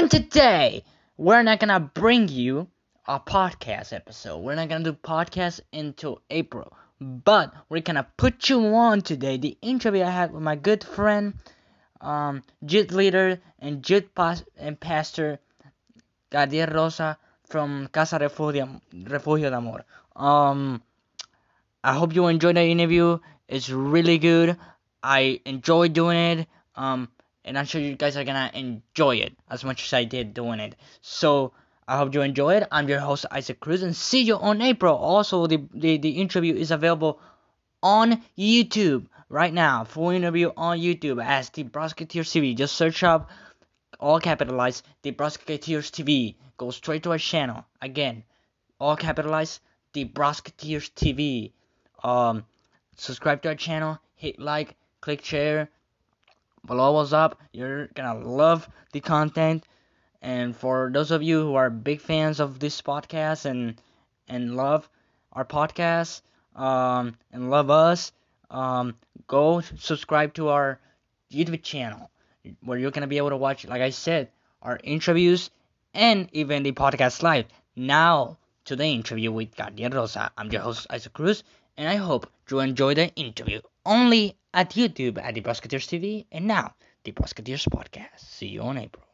And today, we're not gonna bring you a podcast episode. We're not gonna do podcast until April. But we're gonna put you on today the interview I had with my good friend, um, youth leader and youth pas- and pastor, Gadiel Rosa from Casa Refugio, Refugio de Amor. Um, I hope you enjoyed the interview. It's really good. I enjoyed doing it. Um, and I'm sure you guys are gonna enjoy it as much as I did doing it. So I hope you enjoy it. I'm your host Isaac Cruz, and see you on April. Also, the the, the interview is available on YouTube right now. Full interview on YouTube as the Brosketeers TV. Just search up all capitalized the Brosketeers TV. Go straight to our channel. Again, all capitalized the Brosketeers TV. Um, subscribe to our channel. Hit like. Click share follow us up. You're gonna love the content. And for those of you who are big fans of this podcast and and love our podcast um, and love us, um, go subscribe to our YouTube channel where you're gonna be able to watch, like I said, our interviews and even the podcast live. Now to the interview with Gadiel Rosa. I'm your host Isaac Cruz, and I hope you enjoy the interview. Only at YouTube at the Brosketeers TV, and now the Brosketeers Podcast. See you on April.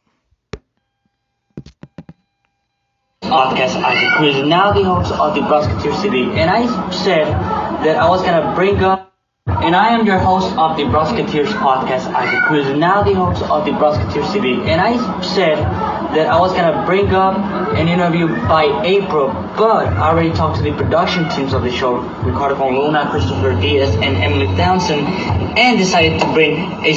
Podcast Isaac Cruz, now the host of the Brosketeers TV, and I said that I was gonna bring up, and I am your host of the Brosketeers Podcast Isaac Cruz, now the host of the Brosketeers TV, and I said that I was gonna bring up an interview by April, but I already talked to the production teams of the show, Ricardo Von Luna, Christopher Diaz, and Emily Townsend, and decided to bring a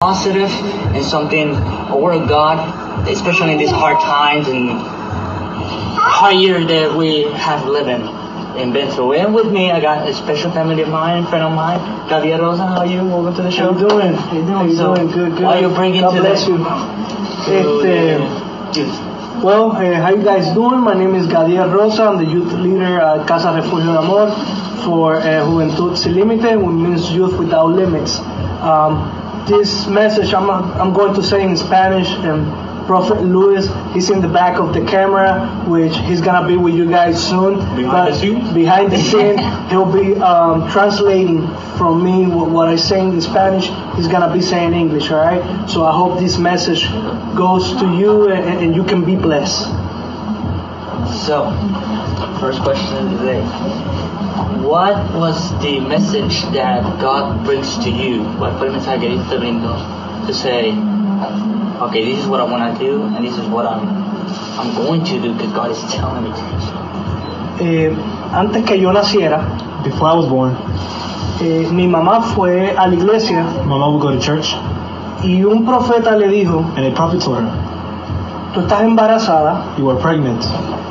positive and something, a word of God, especially in these hard times and hard year that we have living and been through. And with me, I got a special family of mine, friend of mine, Gadiel Rosa. How are you? Welcome to the show. How you doing? How you doing? How you So, doing? Good, good. Why you bringing God to bless the, you. Este, youth? well, uh, how you guys doing? My name is Gadiel Rosa. I'm the youth leader at Casa Refugio de Amor for uh, Juventud Sin Límite, which means Youth Without Limits. Um, this message I'm, I'm going to say in Spanish, and Prophet Luis, he's in the back of the camera, which he's gonna be with you guys soon. Behind the scenes? Behind the scene, he'll be um, translating from me what, what I say in Spanish. He's gonna be saying English, all right? So I hope this message goes to you and, and you can be blessed. So, first question of the day. What was the message that God brings to you? ¿Cuál fue el mensaje que Dios te brindó? To say, okay, this is what I want to do, and this is what I'm, I'm going to do because God is telling me to do so. Eh, antes que yo naciera, Before I was born, eh, mi mamá fue a la iglesia my mom would go to church, y un profeta le dijo, and a prophet told her, tú estás embarazada You are pregnant,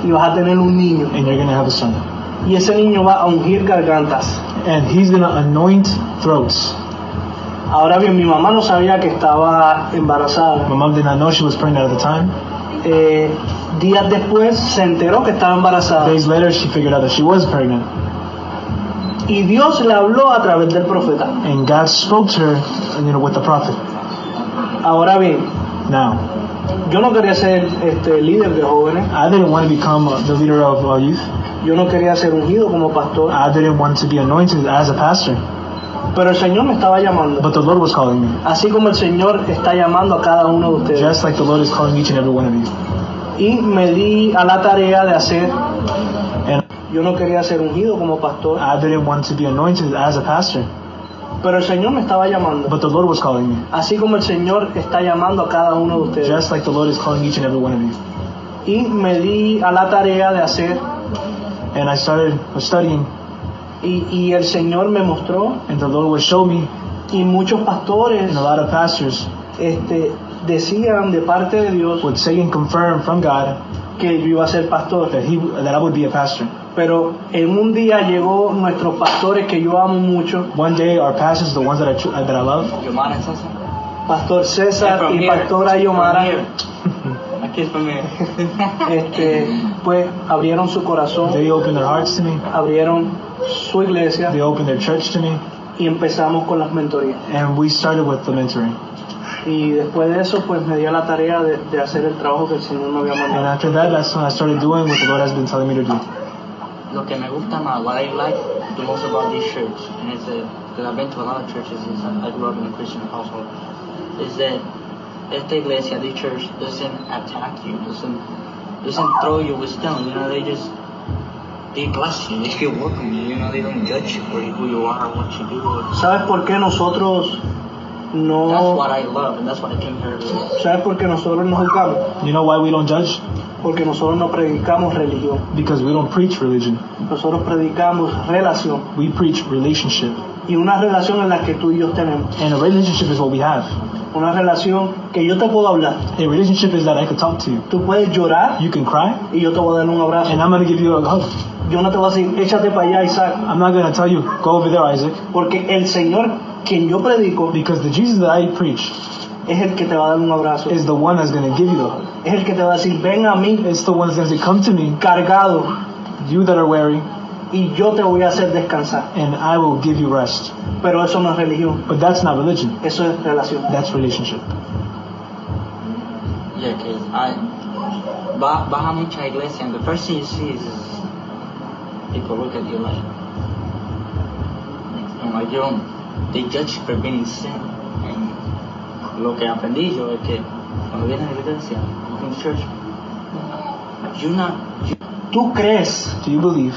y vas a tener un niño. and you're going to have a son. Y ese niño va a ungir gargantas. And he's going to anoint throats. Ahora bien, mi mamá no sabía que estaba embarazada. My mom did not know she was pregnant at the time. Eh, días después se enteró que estaba embarazada. Days later, she figured out that she was pregnant. Y Dios le habló a través del profeta. And God spoke to her, you know, with the prophet. Ahora bien, Now, yo no quería ser este, líder de jóvenes. I didn't want to become uh, the leader of uh, youth. Yo no quería ser ungido como pastor. I didn't want to be anointed as a pastor. Pero el Señor me estaba llamando. But the Lord was calling me. Así como el Señor está llamando a cada uno de ustedes. Just like the Lord is calling each and every one of you. Y me di a la tarea de hacer. And Yo no quería ser ungido como pastor. I didn't want to be anointed as a pastor. Pero el Señor me estaba llamando. But the Lord was calling me. Así como el Señor está llamando a cada uno de ustedes. Just like the Lord is calling each and every one of you. Y me di a la tarea de hacer. And I started studying, Y, y el Señor me mostró. and the Lord would show me, Y muchos pastores and a lot of pastors este, decían de parte de Dios would say and confirm from God que yo iba a ser pastor. that he that I would be a pastor. Pero en un día llegó nuestros pastores que yo amo mucho, One day, our pastors, the ones that I that I love? Pastor Yeah, César from y here. Pastora Yomara, este, pues abrieron su corazón, they opened their hearts to me. abrieron su iglesia They opened their church to me, y empezamos con las mentorías. and we started with the mentoring. Y después de eso, pues me dio la tarea de, de hacer el trabajo que el Señor me había And mandado. after that, that's when I started doing what the Lord has been telling me to do. Lo que me gusta más, what I like the most about this church, and it's a, because I've been to a lot of churches since I I grew up in a Christian household, is that esta iglesia, this church, doesn't attack you, doesn't doesn't throw you with stones. You know, they just they bless you, they feel welcome. You know, they don't judge you for who you are, what you do. Or, ¿Sabes por qué nosotros that's no... what I love, and that's what I came here to do. ¿Sabes por qué nosotros no juzgamos? You know why we don't judge? Porque nosotros no predicamos religión. Because we don't preach religion. Nosotros predicamos relación. We preach relationship. Y una relación en la que tú y yo tenemos. And a relationship is what we have. Una relación que yo te puedo hablar. A relationship is that I could talk to you. Tú puedes llorar You can cry, y yo te voy a dar un abrazo. and I'm going to give you a hug. Yo no te voy a decir, échate para allá, Isaac. I'm not going to tell you, go over there, Isaac. Porque el Señor, quien yo predico, Because the Jesus that I preach es el que te va a dar un abrazo. is the one that's going to give you the hug. Es el que te va a decir, ven a mí It's the one that's going to say, come to me, cargado you that are weary, y yo te voy a hacer descansar. and I will give you rest. Pero eso no es religión, But that's not religion. eso es relación. That's relationship. Yeah, cause I va, vas a mucha iglesia and the first thing you see is, is people look at you like, you know, like you don't, they judge you for being in sin. And lo que aprendí yo es que cuando vienes a la iglesia, in church, you're not, you, ¿Tú crees Do you believe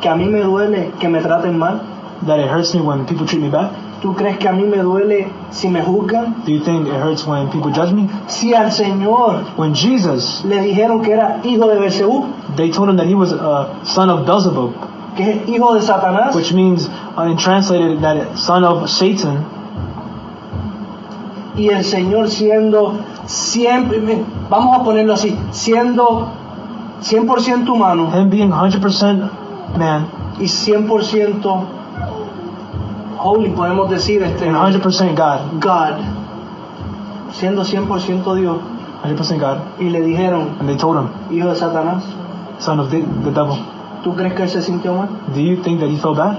que a mí me duele que me traten mal? that it hurts me when people treat me bad? ¿Tú crees que a mí me duele si me juzgan? Do you think it hurts when people judge me? Si al Señor When Jesus, le dijeron que era hijo de Belcebú, they told him that he was a son of Beelzebub, que es hijo de Satanás, which means, uh, in translated, that it- son of Satan, y el Señor siendo siempre, vamos a ponerlo así, siendo 100% humano him being 100% man y 100% holy, podemos decir, este, and 100% God, God, siendo 100% Dios, 100% God, y le dijeron, and they told him, hijo de Satanás, son of the, the devil. ¿tú crees que él se sintió mal? Do you think that he felt bad?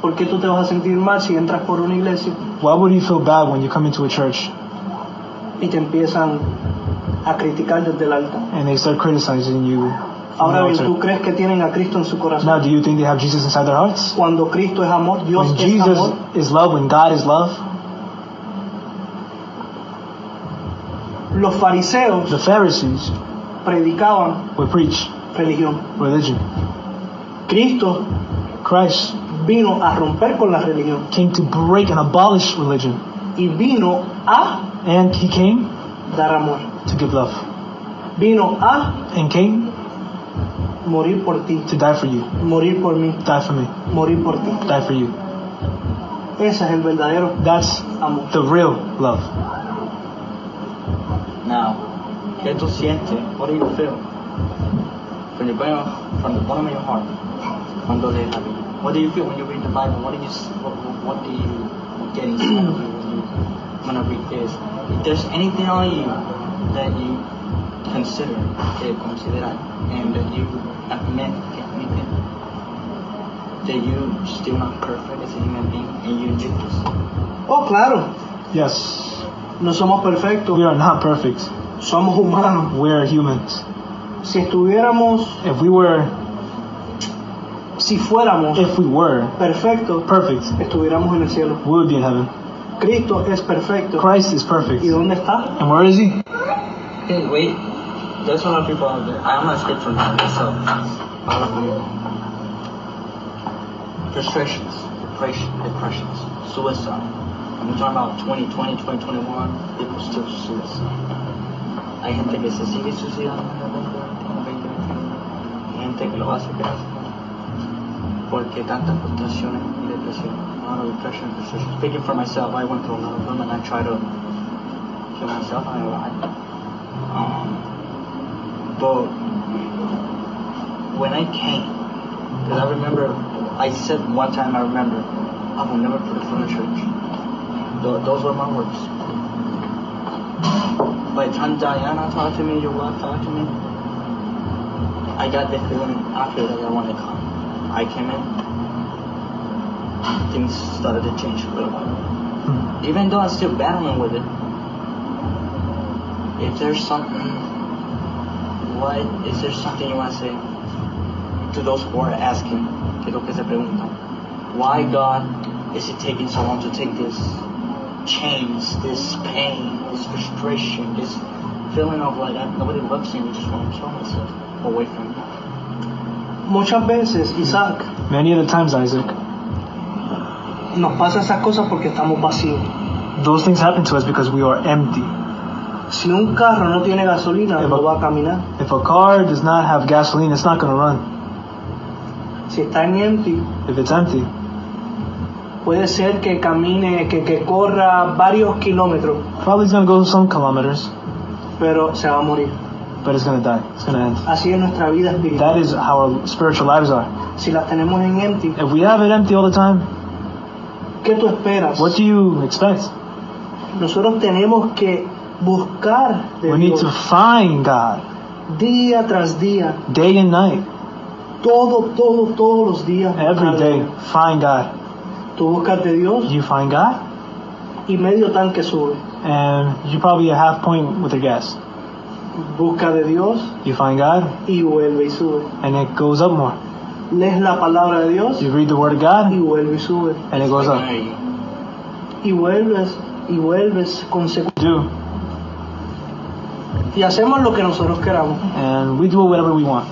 ¿Por qué tú te vas a sentir mal si entras por una iglesia Why would you feel bad when you come into a church y te empiezan a criticar desde el alto? and they start criticizing you? Ahora bien? ¿tú crees que tienen a Cristo en su Now, corazón? do you think they have Jesus inside their hearts? Cuando Cristo es amor, Dios When es Jesus amor, is love, when God is love, los fariseos the Pharisees predicaban would preach religión. religion. Cristo Christ vino a romper con la religión came to break and abolish religion, y vino a and he came dar amor. to give love, Vino a and came morir por ti, to die for you, morir por mí, die for me, morir por ti. die for you. Ese es el verdadero That's amor. the real love. now, ¿qué tú sientes? What do you feel? From the bottom, from the bottom of your heart, cuando lees la Biblia. What do you feel when you read the Bible? What do you, what, what do you get inside of you when you, when I read this? If there's anything on you that you consider, que considerar, and that you admit que admiten, that you still not perfect as a human being, and you do this. Oh, claro, Yes, no somos perfectos, we are not perfect. somos humanos. We're humans. Si estuviéramos, If we were, si fuéramos if we were perfectos, perfect, estuviéramos en el cielo. we would be in heaven. Cristo es perfecto. Christ is perfect. ¿Y dónde está? And where is he? Hey, wait. There's a lot of people out there. I'm not scripture now myself. People. Frustrations, depression, depressions, suicide. We're talking about 2020, 2021. People still suicide. Hay gente que se sigue suicidando en el 2021, 2021. Hay gente que lo hace gracias porque tantas frustraciones y depresión. A lot of depression and frustration. Speaking for myself, I went through a lot of them and I tried to kill myself. I, I um, but when I came, because I remember, I said one time, I remember, I will never put a foot in church. Tho- those were my words. By the time Diana talked to me, your wife talked to me, I got the feeling after that I wanted to come. I came in, things started to change a little bit. Hmm. even though I'm still battling with it, if there's something, what is there something you want to say to those who are asking, que lo que se preguntan, why God is it taking so long to take this chains, this pain, this frustration, this feeling of like I, nobody loves me, I just want to kill myself away from me. Muchas veces, Isaac, Many of the times, Isaac, nos pasa esas cosas porque estamos vacíos. those things happen to us because we are empty. Si un carro no tiene gasolina, Eva- no va a caminar. If a car does not have gasoline, it's not going to run. Si está en empty, If it's empty, puede ser que camine, que, que corra varios kilómetros, probably it's going to go some kilometers, pero se va a morir. but it's going to die. It's going to end. Así es nuestra vida That espiritual. is how our spiritual lives are. Si las tenemos en empty, If we have it empty all the time, ¿qué tú esperas? what do you expect? Nosotros tenemos que buscar de We need Dios to find God día tras día, day and night, todo, todo, todos los días. every day. Find God. Tú buscas de Dios You find God, y medio tanque sube. and you probably a half point with your gas. Busca de Dios You find God, y vuelve y sube. and it goes up more. Lees la palabra de Dios You read the Word of y God, vuelve y sube. and it goes up. you. Y vuelves y vuelves consecutivamente. Do, Y hacemos lo que nosotros queramos. and we do whatever we want.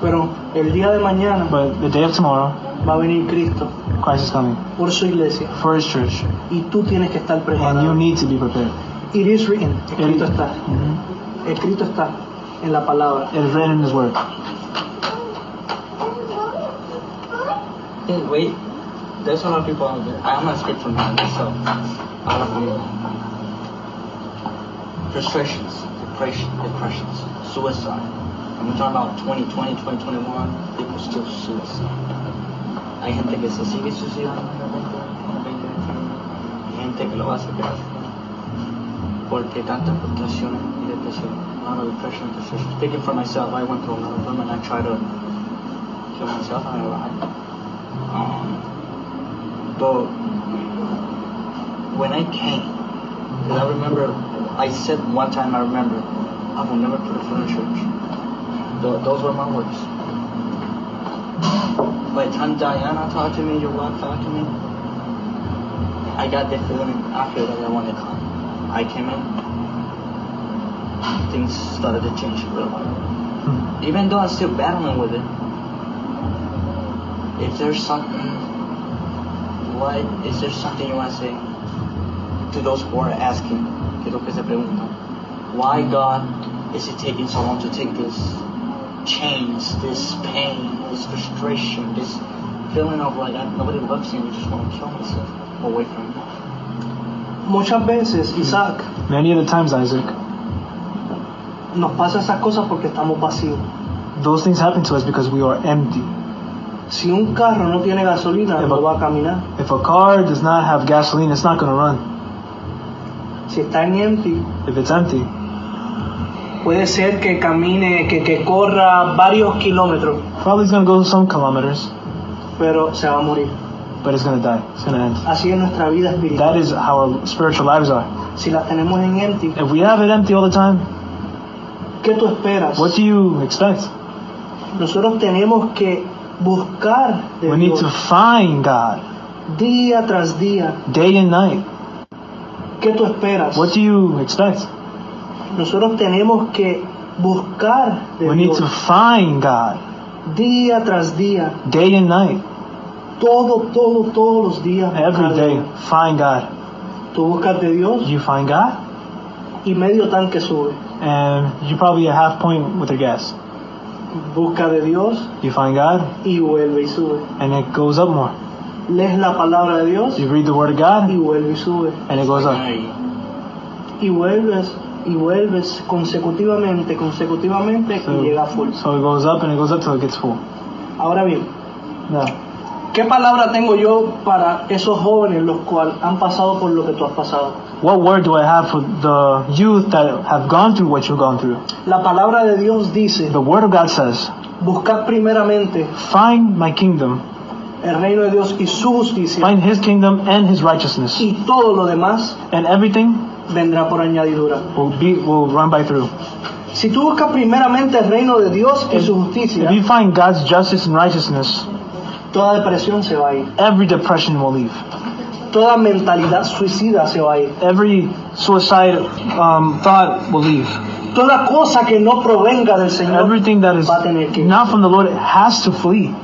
Pero el día de mañana But the day of tomorrow, va a venir Cristo Christ is coming por su iglesia for His church, y tú tienes que estar and you preparado. need to be prepared. It is written, escrito It- está, Mhm. escrito está en la palabra. It is written in His Word. Hey, wait, there's a lot of people out there. I'm gonna speak for myself. A lot of them. Frustrations, depression, depressions, suicide. And we're talking about 2020, 2021, people still suicide. Hay gente que se sigue suicidando en el 2021. Hay gente que lo va a hacer porque tanta frustración y depresión. A lot of depression, depression. Speaking for myself, I went through a lot of them and I tried to kill myself. I, I um, but when I came, because I remember, I said one time, I remember, I will never put a foot in church. Th- those were my words. By the time Diana talked to me, your wife talked to me, I got the feeling after that I wanted to come. I came in, things started to change real hard. Hmm. Even though I'm still battling with it, if there's something, what is there something you want to say to those who are asking, que lo que se preguntan, why God is it taking so long to take this chains, this pain, this frustration, this feeling of like I, nobody loves me, I just want to kill myself away from me. Muchas veces, Isaac, Many of the times, Isaac, nos pasa esas cosas porque estamos vacíos. those things happen to us because we are empty. Si un carro no tiene gasolina, Eva- no va a caminar. If a car does not have gasoline, it's not going to run. Si está en empty, If it's empty, puede ser que camine, que, que corra varios kilómetros, probably it's going to go some kilometers, pero se va a morir. but it's to die. It's to end. Así es nuestra vida That espiritual. is how our spiritual lives are. Si las tenemos en empty, If we have it empty all the time, ¿qué tú esperas? what do you expect? Nosotros tenemos que buscar de We need Dios to find God día tras día. day and night. ¿Qué tú esperas? What do you expect? Nosotros tenemos que buscar de We need Dios to find God día tras día. day and night. Todo, todo, todos los días. Every day, find God. Tú buscas de Dios You find God, y medio tanque sube. and you probably a half point with your gas. Busca de Dios You find God, y vuelve y sube. and it goes up more. Lees la palabra de Dios You read the Word of y God, vuelve y sube. and it goes up. Y vuelves y vuelves consecutivamente, consecutivamente y So, llega a full. so it goes up and it goes up till it gets full. Ahora bien, Now, ¿qué palabra tengo yo para esos jóvenes los cuales han pasado por lo que tú has pasado? what word do I have for the youth that have gone through what you've gone through? La palabra de Dios dice, The Word of God says, buscad primeramente Find my kingdom el reino de Dios y su justicia, Find His kingdom and His righteousness, y todo lo demás and everything vendrá por añadidura. will be will run by through. Si tú buscas primeramente el reino de Dios y su justicia, If you find God's justice and righteousness, toda depresión se va a ir, every depression will leave. toda mentalidad suicida se va a ir, Every suicide um, thought will leave. toda cosa que no provenga del Señor Everything that is va a tener que ir. not from the Lord has to flee.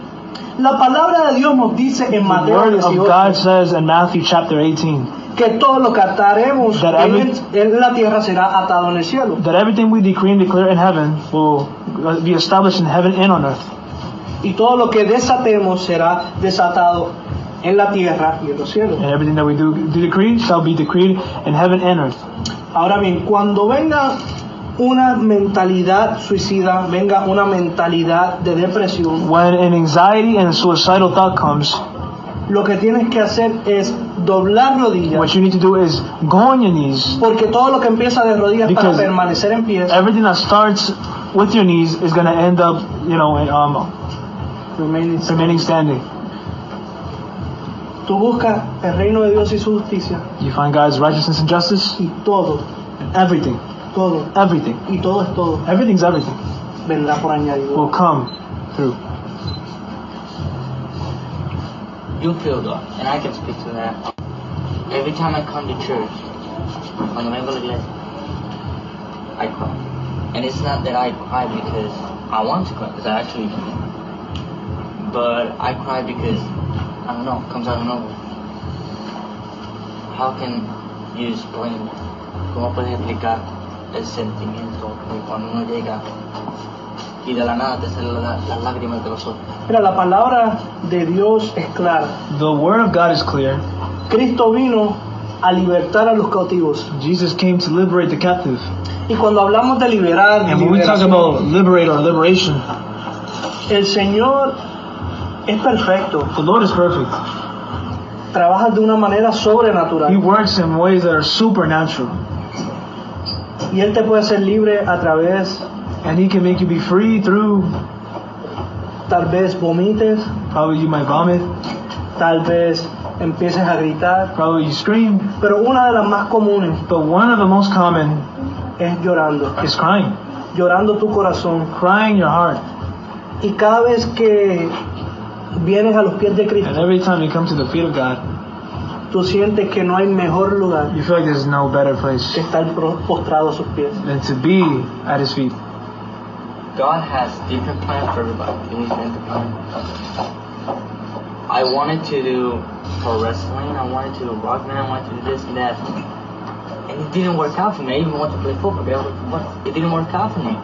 La palabra de Dios nos dice en The Mateo word of 18 God says in Matthew chapter 18 que todo lo que ataremos That en, every- en la tierra será atado en el cielo. that everything we decree and declare in heaven will be established in heaven and on earth. Y todo lo que desatemos será desatado en la tierra y en los cielos. And everything that we do, do decree shall be decreed in heaven and earth. Ahora bien, cuando venga una mentalidad suicida, venga una mentalidad de depresión, When an anxiety and suicidal thought comes, lo que tienes que hacer es doblar rodillas, what you need to do is go on your knees. porque todo lo que empieza de rodillas para Because- permanecer en pie, Everything that starts with your knees is going to end up, you know, in, um, remaining standing. tú buscas el reino de Dios y su justicia, You find God's righteousness and justice, y todo, and everything, todo, everything, y todo es todo, everything's everything vendrá por añadidura. will come through. You feel God, and I can speak to that. Every time I come to church, cuando vengo a la iglesia, I cry. And it's not that I cry because I want to cry, because I actually do. But I cry because, I don't know, it comes out of nowhere. How can you explain? ¿Cómo puedes explicar el sentimiento que cuando uno llega y de la nada te salen la- las lágrimas de los ojos? Mira, la palabra de Dios es clara. The word of God is clear. Cristo vino a libertar a los cautivos. Jesus came to liberate the captive. Y cuando hablamos de liberar, And when we talk about liberate or liberation, el Señor es perfecto. the Lord is perfect. Trabaja de una manera He sobrenatural. works in ways that are supernatural. Y Él te puede hacer libre a través, And He can make you be free through, tal vez vomites, probably you might vomit, tal vez empieces a gritar. probably you scream. Pero una de las más comunes But one of the most common es llorando. is crying. Llorando tu corazón. Crying your heart. Y cada vez que vienes a los pies de And Cristo, every time you come to the feet of God, tú sientes que no hay mejor lugar you feel like there's no better place que estar postrado a sus pies. than to be at His feet. God has different plans for everybody. He needs different plans. I wanted to do pro wrestling. I wanted to do rockman. I wanted to do this and that. And it didn't work out for me. I even wanted to play football, but I was like, what? It didn't work out for me.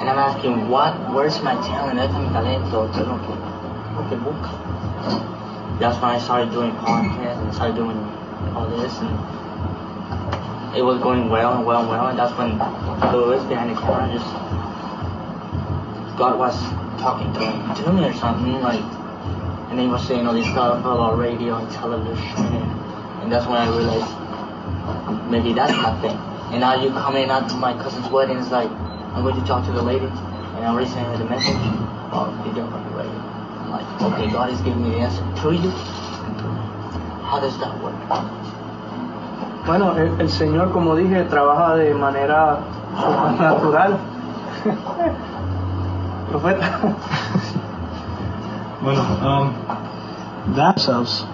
And I'm asking, what? Where's my talent? ¿Dónde está mi talento? ¿Qué es lo que, lo que busco? That's when I started doing podcasts and started doing all this and it was going well and well and well and that's when Louis behind the camera just God was talking to him to me or something like and he was saying all this stuff about radio and television and, and that's when I realized maybe that's my thing. And now you coming out to my cousin's wedding it's like I'm going to talk to the lady and I already sent her the message. You're on the radio. Like, okay, God is giving me the answer through you and through me. How does that work? Bueno, el, el Señor, como dije, trabaja de manera supernatural. Profeta. Bueno, um, themselves.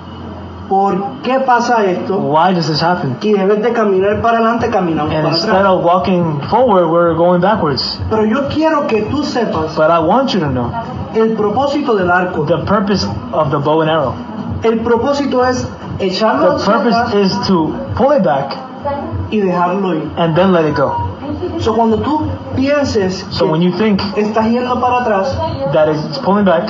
¿Por qué pasa esto? Why does this happen? Y debes de caminar para adelante, caminamos And para instead atrás. of walking forward, we're going backwards. Pero yo quiero que tú sepas But I want you to know el propósito del arco. the purpose of the bow and arrow. El propósito es echarlo The purpose atrás is to pull it back y dejarlo ir. and then let it go. So, cuando tú pienses So when you think que estás yendo para atrás that it's pulling back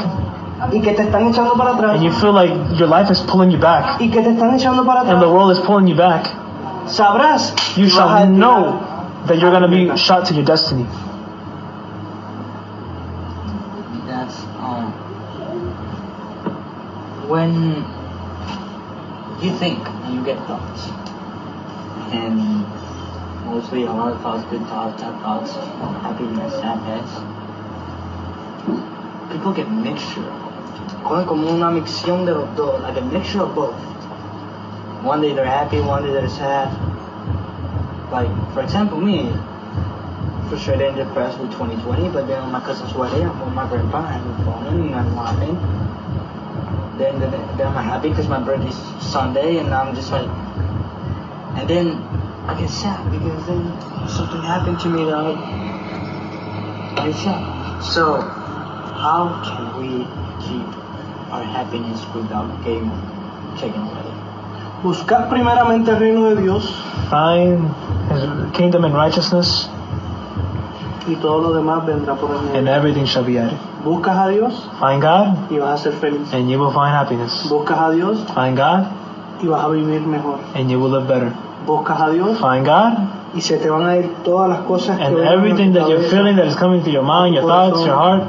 y que te están echando para atrás and you feel like your life is pulling you back y que te están echando para and the world is pulling you back, sabrás you que shall know that you're going to be shot to your destiny. That's um when you think and you get thoughts, and mostly a lot of thoughts, good thoughts, bad thoughts, happiness, sadness. People get mixture. cogen como una mixción de los dos, like a mixture of both. One day they're happy, one day they're sad. Like, for example, me, frustrated and depressed with 2020, but then my cousin's wedding, I'm with my grandpa, having fun and I'm laughing. Then, then, then I'm happy because my birthday's Sunday, and I'm just like, and then I get sad because then something happened to me that I get sad. So, how can we keep our happiness without getting taken away? Buscar primeramente el reino de Dios Find his kingdom and righteousness, y todo lo demás vendrá por el and everything shall be added. Buscas a Dios Find God, y vas a ser feliz. and you will find happiness. Buscas a Dios Find God, y vas a vivir mejor. and you will live better. Buscas a Dios Find God, y se te van a ir todas las cosas que and tu everything that you're feeling that is coming to your mind, your thoughts, your heart,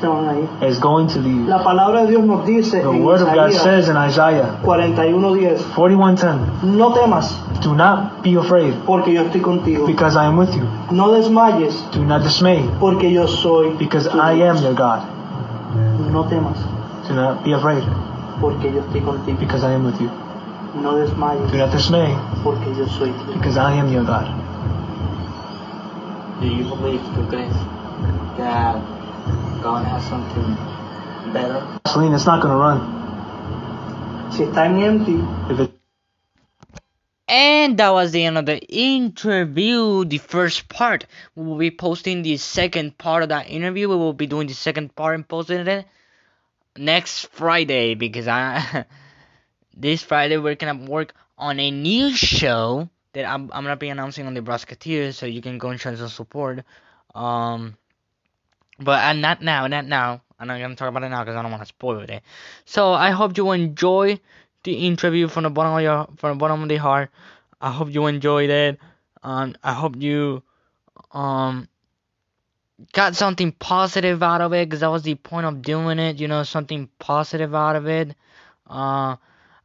se van a ir. is going to leave. La palabra de Dios nos dice The en word of God Isaías says in Isaiah 41:10, 41:10, no temas Do not be afraid, porque yo estoy contigo. because I am with you. No desmayes Do not dismay, porque yo soy because tu I Dios. am your God. No temas Do not be afraid, porque yo estoy contigo. because I am with you. No desmayes Do not dismay, porque yo soy tu Dios. because I am your God. Do you believe, tú crees, that God has something better? Celine, it's not going to run. Si está en empty, If it And that was the end of the interview, the first part. We will be posting the second part of that interview. We will be doing the second part and posting it next Friday because I this Friday we're gonna work on a new show that I'm, I'm gonna be announcing on the Brosketeers, so you can go and show some support. Um, but uh, not now, not now. I'm not gonna talk about it now because I don't want to spoil it. So I hope you enjoy the interview from the bottom of your from the bottom of the heart. I hope you enjoyed it. Um, I hope you um got something positive out of it because that was the point of doing it. You know, something positive out of it. Uh,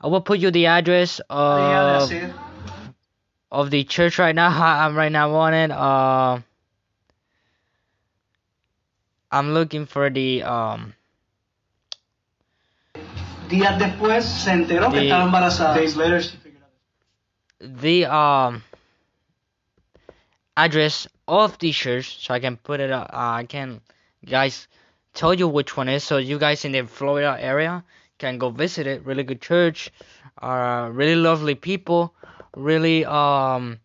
I will put you the address of of the church right now. I'm right now on it. Uh, I'm looking for the um días después se enteró que estaba embarazada. days later, she figured out. the um address of the church so I can put it up. Uh, I can guys tell you which one is so you guys in the Florida area can go visit it. Really good church, uh, really lovely people, really um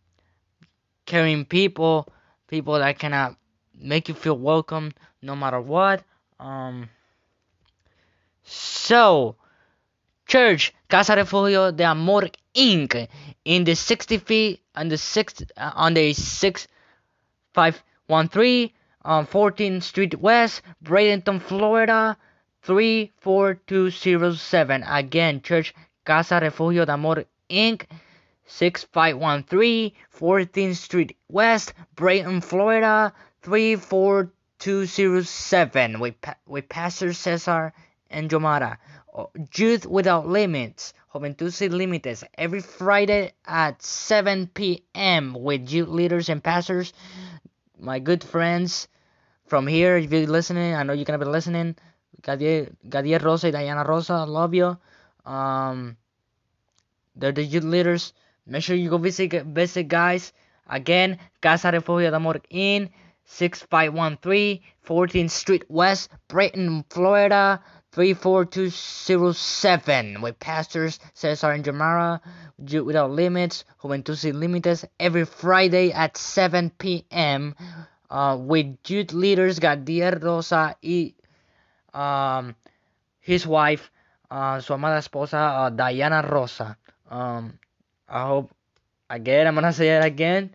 caring people, people that can uh, make you feel welcome no matter what. Um, so church Casa Refugio de Amor Inc. in the 60 feet on the six uh, on the six five one three on 14th Street West, Bradenton, Florida 34207. Again, Church Casa Refugio de Amor Inc. 6513 14th Street West, Brayton, Florida 34207 with, pa- with Pastor Cesar and Jomara. Youth Without Limits, Juventud Sin Límites, every Friday at 7 p.m. with youth leaders and pastors, my good friends from here. If you're listening, I know you're gonna be listening. Gadiel Rosa y Diana Rosa, I love you. Um, they're the youth leaders. Make sure you go visit, visit guys. Again, Casa Refugio de Amor in 6513 14th Street West, Brayton, Florida 34207 with pastors Cesar and Jamara, Without Limits, Juventud Sin Límites, every Friday at 7 p.m. Uh, with youth leaders Gadiel Rosa y um, his wife, uh, su amada esposa uh, Diana Rosa. Um, I hope again I'm gonna say it again.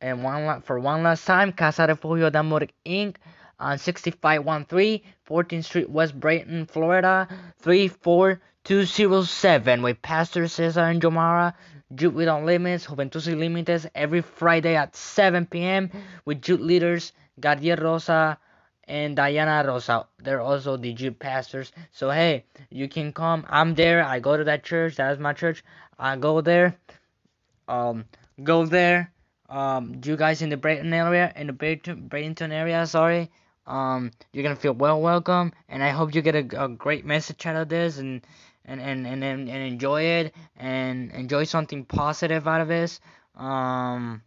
And one for one last time, Casa Refugio de Inc. on 6513 14th Street, West Brayton, Florida 34207 with Pastor Cesar and Jomara, Youth Without Limits, Juventud Sin Límites, every Friday at 7 p.m. with youth leaders Gadiel Rosa and Diana Rosa. They're also the youth pastors. So hey, you can come. I'm there. I go to that church. That is my church. I go there. Um, go there. Um, you guys in the Brayton area, in the Brayton, Bradenton area, sorry. Um, you're gonna feel well welcome, and I hope you get a, a great message out of this and and, and, and, and enjoy it and enjoy something positive out of this. Um,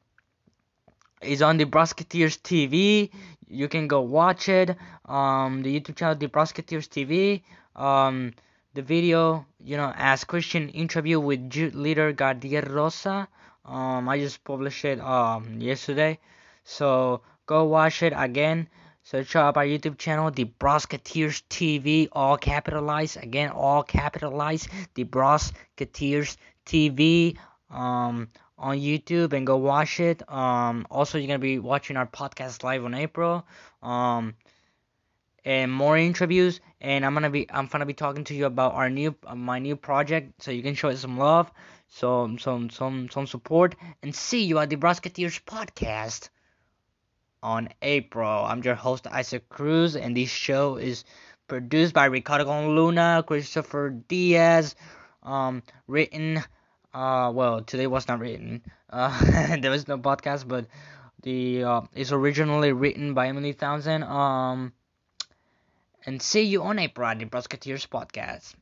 it's on the Brosketeers TV. You can go watch it. Um, the YouTube channel, the Brosketeers TV. Um, the video, you know, as Christian interview with leader Gadiel Rosa. Um, I just published it um yesterday, so go watch it again. Search up our YouTube channel, The Brosketeers TV, all capitalized. Again, all capitalized. The Brosketeers TV um, on YouTube and go watch it. Um, also, you're gonna be watching our podcast live on April. Um, and more interviews. And I'm gonna be I'm gonna be talking to you about our new my new project, so you can show it some love, some some some some support, and see you at the Brosketeers podcast on April. I'm your host Isaac Cruz, and this show is produced by Ricardo Con Luna, Christopher Diaz, um, written. Uh, well, today was not written. Uh, there was no podcast, but the uh, it's originally written by Emily Townsend. Um, and see you on April at the Brosketeers podcast.